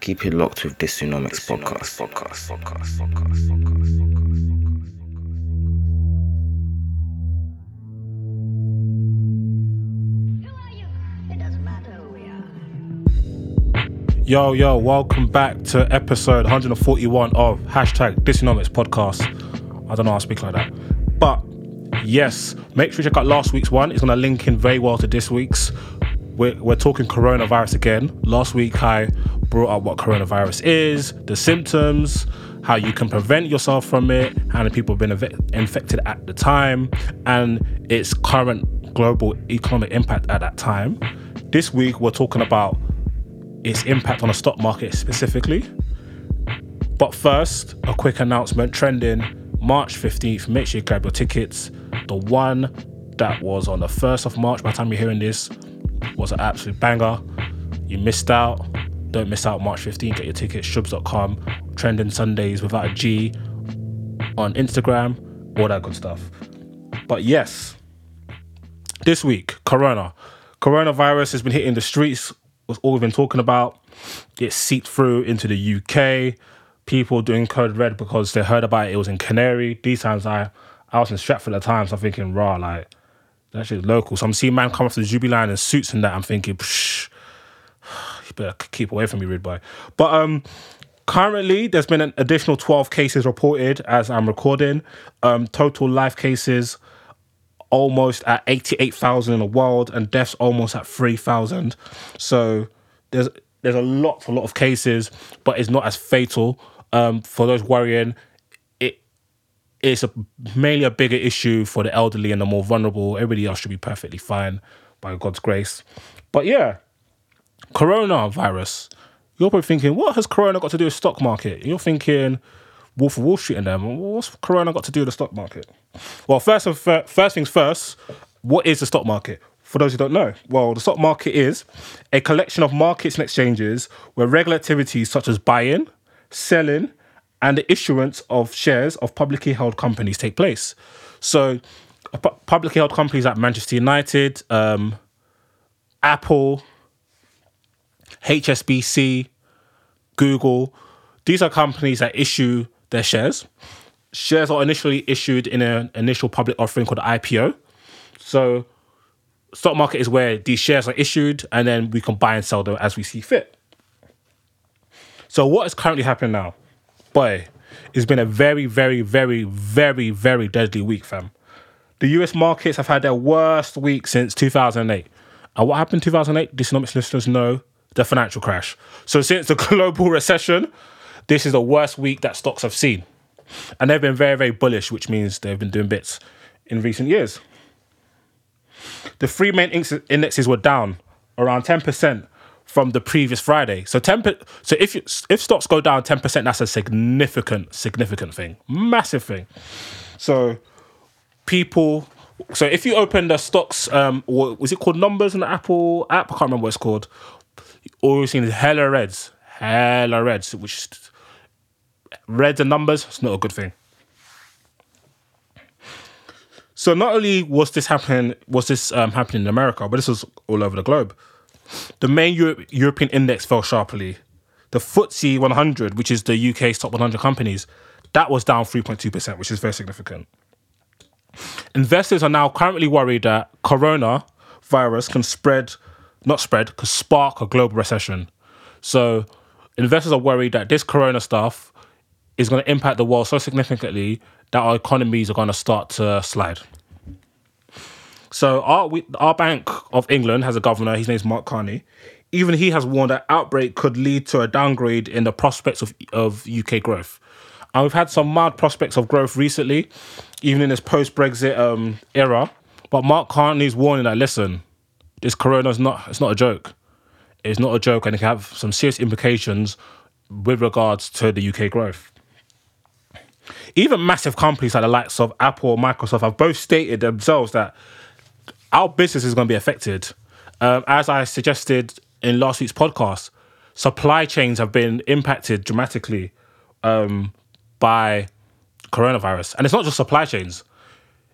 keep it locked with this Tsunomics podcast. podcast, podcast, podcast, podcast. Yo, yo, welcome back to episode 141 of hashtag Dysonomics podcast. I don't know how to speak like that. But yes, make sure you check out last week's one. It's going to link in very well to this week's. We're, we're talking coronavirus again. Last week, I brought up what coronavirus is, the symptoms, how you can prevent yourself from it, how many people have been infected at the time, and its current global economic impact at that time. This week, we're talking about its impact on the stock market specifically. But first, a quick announcement trending March 15th. Make sure you grab your tickets. The one that was on the 1st of March, by the time you're hearing this, was an absolute banger. You missed out. Don't miss out March 15th. Get your tickets, shubs.com. Trending Sundays without a G on Instagram, all that good stuff. But yes, this week, Corona. Coronavirus has been hitting the streets was all we've been talking about. It seeped through into the UK. People doing code red because they heard about it. It was in Canary. These times I, I was in Stratford at the time, so I'm thinking, raw, like, that shit's local. So I'm seeing man come off the Jubilee line in suits and that. I'm thinking, psh, keep away from me, rude boy. But um, currently, there's been an additional 12 cases reported as I'm recording. Um, total live cases almost at 88,000 in the world and deaths almost at 3,000. So there's there's a lot a lot of cases, but it's not as fatal. Um, for those worrying, it it's a, mainly a bigger issue for the elderly and the more vulnerable. Everybody else should be perfectly fine by God's grace. But yeah, coronavirus. You're probably thinking, what has Corona got to do with stock market? You're thinking, Wolf of Wall Street and them. What's Corona got to do with the stock market? Well, first of first things first, what is the stock market? For those who don't know, well, the stock market is a collection of markets and exchanges where regular activities such as buying, selling, and the issuance of shares of publicly held companies take place. So, pu- publicly held companies like Manchester United, um, Apple, HSBC, Google, these are companies that issue their shares. Shares are initially issued in an initial public offering called IPO. So, stock market is where these shares are issued, and then we can buy and sell them as we see fit. So, what is currently happening now? Boy, it's been a very, very, very, very, very deadly week, fam. The US markets have had their worst week since 2008. And what happened in 2008? Dysonomics listeners know the financial crash. So, since the global recession, this is the worst week that stocks have seen. And they've been very, very bullish, which means they've been doing bits in recent years. The three main indexes were down around 10% from the previous Friday. So 10 so if you, if stocks go down 10%, that's a significant significant thing. Massive thing. So people so if you open the stocks um was it called numbers in the Apple app? I can't remember what it's called. All you've seen is hella reds. Hella reds, which reds and numbers, it's not a good thing. So not only was this happening, was this um, happening in America, but this was all over the globe. The main Euro- European index fell sharply. The FTSE 100, which is the UK's top 100 companies, that was down 3.2%, which is very significant. Investors are now currently worried that corona virus can spread not spread, could spark a global recession. So investors are worried that this corona stuff is going to impact the world so significantly that our economies are going to start to slide. So our we, our Bank of England has a governor. His name's Mark Carney. Even he has warned that outbreak could lead to a downgrade in the prospects of of UK growth. And we've had some mild prospects of growth recently, even in this post Brexit um, era. But Mark Carney's warning that listen, this corona is not it's not a joke. It's not a joke, and it can have some serious implications with regards to the UK growth. Even massive companies like the likes of Apple or Microsoft have both stated themselves that our business is going to be affected. Um, as I suggested in last week's podcast, supply chains have been impacted dramatically um, by coronavirus, and it's not just supply chains;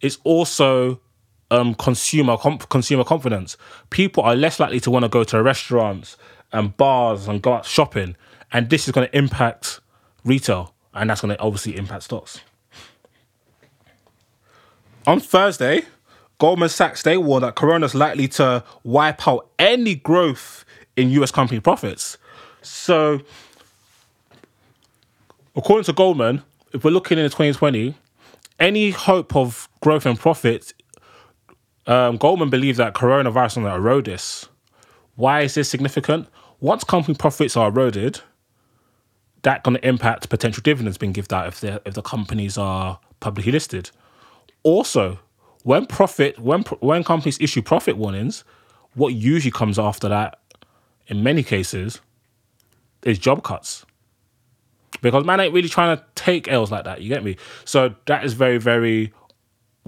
it's also um, consumer com- consumer confidence. People are less likely to want to go to restaurants and bars and go out shopping, and this is going to impact retail, and that's going to obviously impact stocks. On Thursday, Goldman Sachs they warned that Corona is likely to wipe out any growth in US company profits. So, according to Goldman, if we're looking into 2020, any hope of growth and profits, um, Goldman believes that coronavirus to erode. Why is this significant? Once company profits are eroded, that going to impact potential dividends being given out if the if the companies are publicly listed. Also, when profit when when companies issue profit warnings, what usually comes after that, in many cases, is job cuts. Because man ain't really trying to take L's like that. You get me? So that is very very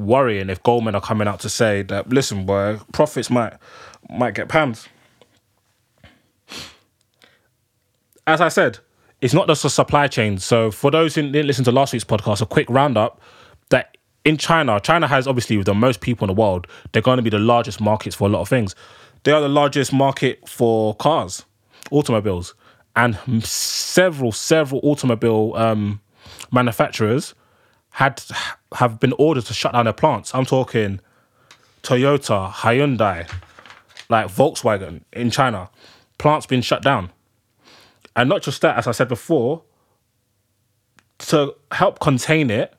worrying if Goldman are coming out to say that listen, boy, profits might might get panned. As I said, it's not just a supply chain. So for those who didn't listen to last week's podcast, a quick roundup that in China, China has obviously the most people in the world. They're going to be the largest markets for a lot of things. They are the largest market for cars, automobiles, and several several automobile um, manufacturers had have been ordered to shut down their plants. I'm talking Toyota, Hyundai, like Volkswagen in China. Plants being shut down. And not just that, as I said before, to help contain it,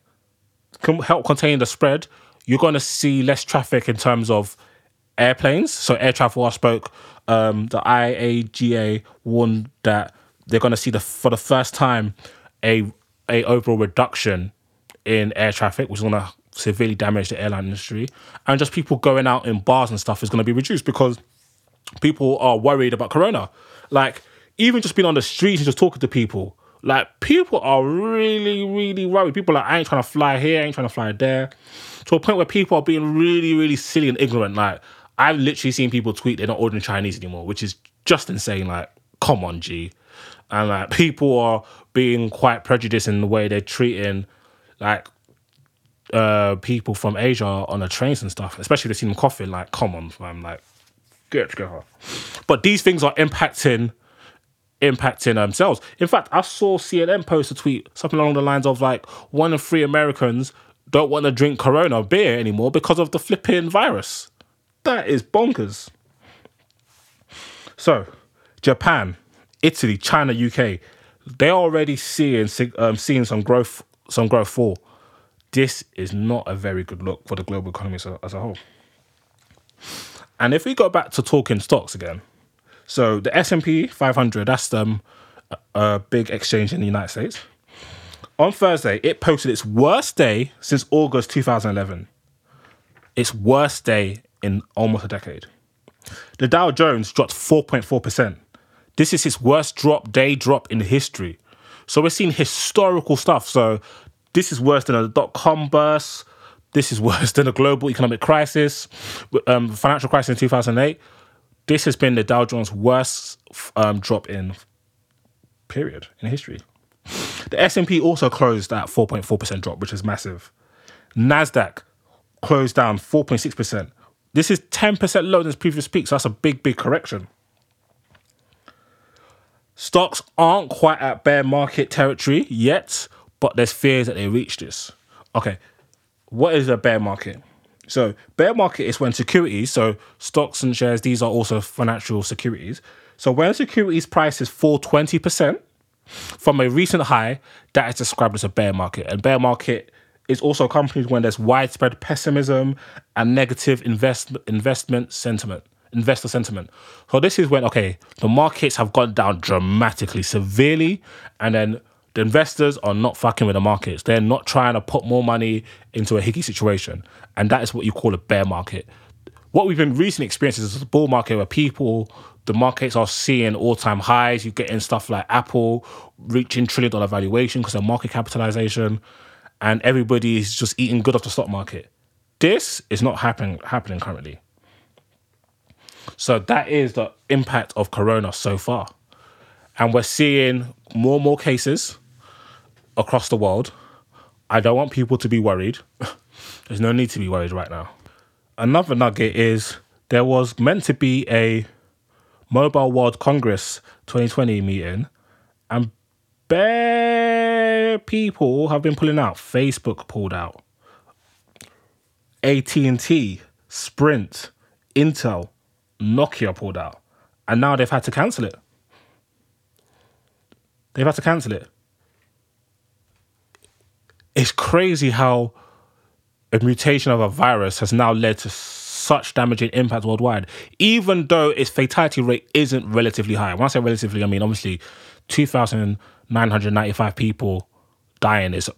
help contain the spread, you're going to see less traffic in terms of airplanes. So air travel, I spoke. Um, the IATA warned that they're going to see the for the first time a a overall reduction in air traffic, which is going to severely damage the airline industry, and just people going out in bars and stuff is going to be reduced because people are worried about corona. Like even just being on the streets and just talking to people, like people are really, really worried. People are like, I ain't trying to fly here, I ain't trying to fly there. To a point where people are being really, really silly and ignorant. Like I've literally seen people tweet they're not ordering Chinese anymore, which is just insane. Like, come on, G. And like people are being quite prejudiced in the way they're treating like uh people from Asia on the trains and stuff, especially if they see them coughing. Like, come on, fam, like get together. But these things are impacting impacting themselves. In fact, I saw CNN post a tweet something along the lines of like one in three Americans don't want to drink Corona beer anymore because of the flipping virus. That is bonkers. So, Japan, Italy, China, UK, they're already seeing um, seeing some growth some growth fall. This is not a very good look for the global economy as a, as a whole. And if we go back to talking stocks again, so the S and P 500, that's um, a big exchange in the United States. On Thursday, it posted its worst day since August 2011. Its worst day in almost a decade. The Dow Jones dropped 4.4%. This is its worst drop day drop in history. So we're seeing historical stuff. So this is worse than a dot com burst. This is worse than a global economic crisis, um, financial crisis in 2008. This has been the Dow Jones' worst um, drop in period in history. The S&P also closed at 4.4% drop, which is massive. Nasdaq closed down 4.6%. This is 10% lower than its previous peak, so that's a big, big correction. Stocks aren't quite at bear market territory yet, but there's fears that they reach this. Okay, what is a bear market? So bear market is when securities, so stocks and shares, these are also financial securities. So when securities prices fall 20% from a recent high, that is described as a bear market. And bear market is also accompanied when there's widespread pessimism and negative invest, investment sentiment, investor sentiment. So this is when okay, the markets have gone down dramatically, severely, and then the investors are not fucking with the markets. They're not trying to put more money into a hickey situation, and that is what you call a bear market. What we've been recently experiencing is a bull market where people, the markets are seeing all-time highs. You get in stuff like Apple reaching trillion-dollar valuation because of market capitalization and everybody is just eating good off the stock market. This is not happening happening currently. So that is the impact of corona so far. And we're seeing more and more cases across the world. I don't want people to be worried. There's no need to be worried right now. Another nugget is there was meant to be a Mobile World Congress 2020 meeting, and bare people have been pulling out. Facebook pulled out. AT&T, Sprint, Intel, Nokia pulled out. And now they've had to cancel it. They've had to cancel it. It's crazy how a mutation of a virus has now led to such damaging impact worldwide, even though its fatality rate isn't relatively high. When I say relatively, I mean obviously 2,995 people dying is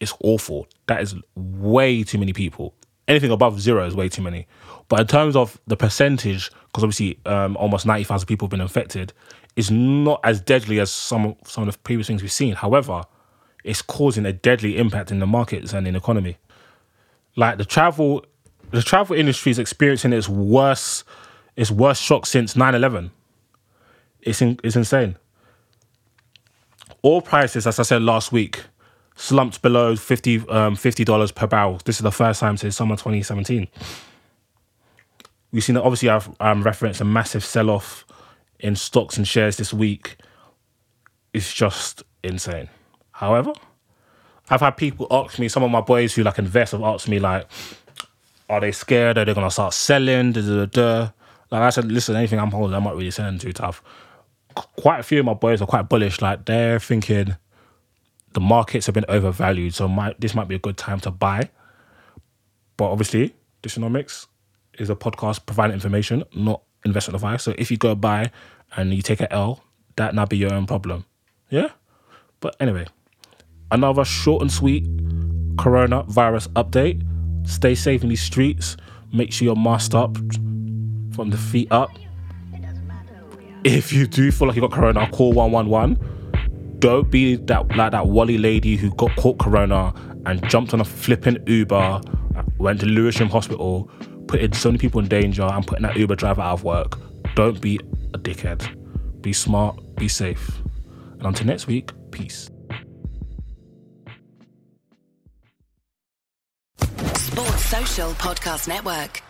it's awful. That is way too many people. Anything above zero is way too many. But in terms of the percentage, because obviously um, almost 90,000 people have been infected, is not as deadly as some some of the previous things we've seen. However, it's causing a deadly impact in the markets and in the economy. Like the travel, the travel industry is experiencing its worst, its worst shock since 9-11. It's in, it's insane. All prices, as I said last week, slumped below 50 um, $50 per barrel. This is the first time since summer 2017. We've seen, that obviously, I've um, referenced a massive sell off in stocks and shares this week. It's just insane. However, I've had people ask me, some of my boys who like invest have asked me, like, are they scared? Are they to start selling? Da, da, da. Like I said, listen, anything I'm holding, I'm not really selling too tough. Quite a few of my boys are quite bullish. Like, they're thinking, the markets have been overvalued, so might, this might be a good time to buy. But obviously, Dysonomics is a podcast providing information, not investment advice. So if you go buy and you take an L, that not be your own problem. Yeah? But anyway, another short and sweet coronavirus update. Stay safe in these streets. Make sure you're masked up from the feet up. If you do feel like you got corona, call 111 don't be that like that Wally lady who got caught corona and jumped on a flipping Uber, uh, went to Lewisham Hospital, putting so many people in danger and putting that Uber driver out of work. Don't be a dickhead. Be smart, be safe. And until next week, peace. Sports Social Podcast Network.